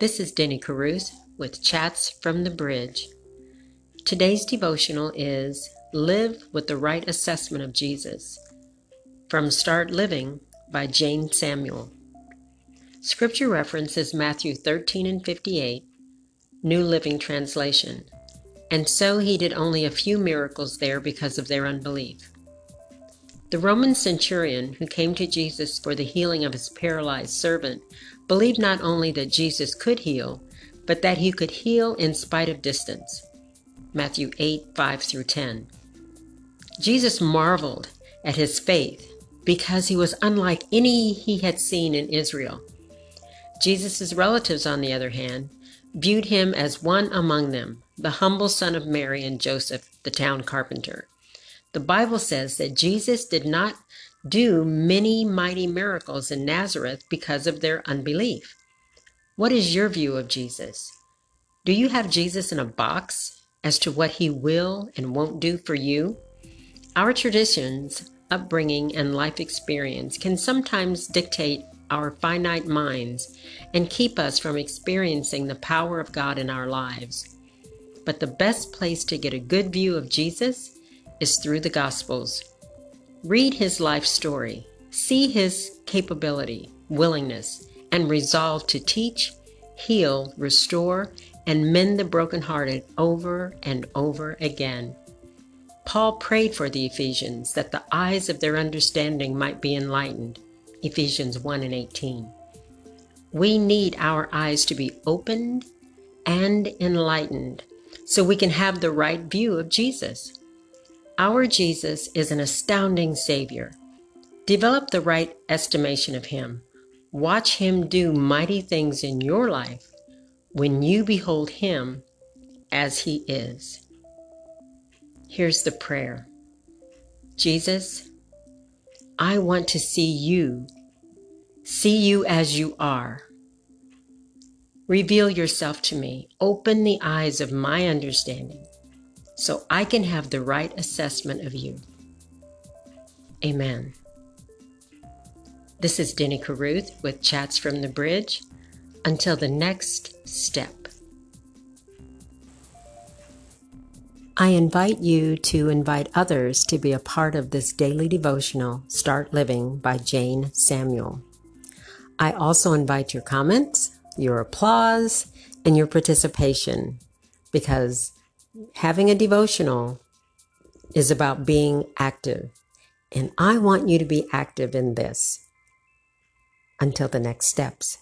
This is Denny Caruth with Chats from the Bridge. Today's devotional is Live with the Right Assessment of Jesus from Start Living by Jane Samuel. Scripture reference is Matthew 13 and 58, New Living Translation. And so he did only a few miracles there because of their unbelief. The Roman centurion who came to Jesus for the healing of his paralyzed servant believed not only that Jesus could heal, but that he could heal in spite of distance. Matthew 8 5 through 10. Jesus marveled at his faith because he was unlike any he had seen in Israel. Jesus' relatives, on the other hand, viewed him as one among them, the humble son of Mary and Joseph, the town carpenter. The Bible says that Jesus did not do many mighty miracles in Nazareth because of their unbelief. What is your view of Jesus? Do you have Jesus in a box as to what he will and won't do for you? Our traditions, upbringing, and life experience can sometimes dictate our finite minds and keep us from experiencing the power of God in our lives. But the best place to get a good view of Jesus is through the Gospels. Read his life story, see his capability, willingness, and resolve to teach, heal, restore, and mend the brokenhearted over and over again. Paul prayed for the Ephesians that the eyes of their understanding might be enlightened. Ephesians 1 and 18. We need our eyes to be opened and enlightened so we can have the right view of Jesus. Our Jesus is an astounding Savior. Develop the right estimation of Him. Watch Him do mighty things in your life when you behold Him as He is. Here's the prayer Jesus, I want to see you, see you as you are. Reveal yourself to me. Open the eyes of my understanding so I can have the right assessment of you. Amen. This is Denny Caruth with Chats from the Bridge. Until the next step. I invite you to invite others to be a part of this daily devotional, Start Living by Jane Samuel. I also invite your comments, your applause, and your participation because having a devotional is about being active. And I want you to be active in this until the next steps.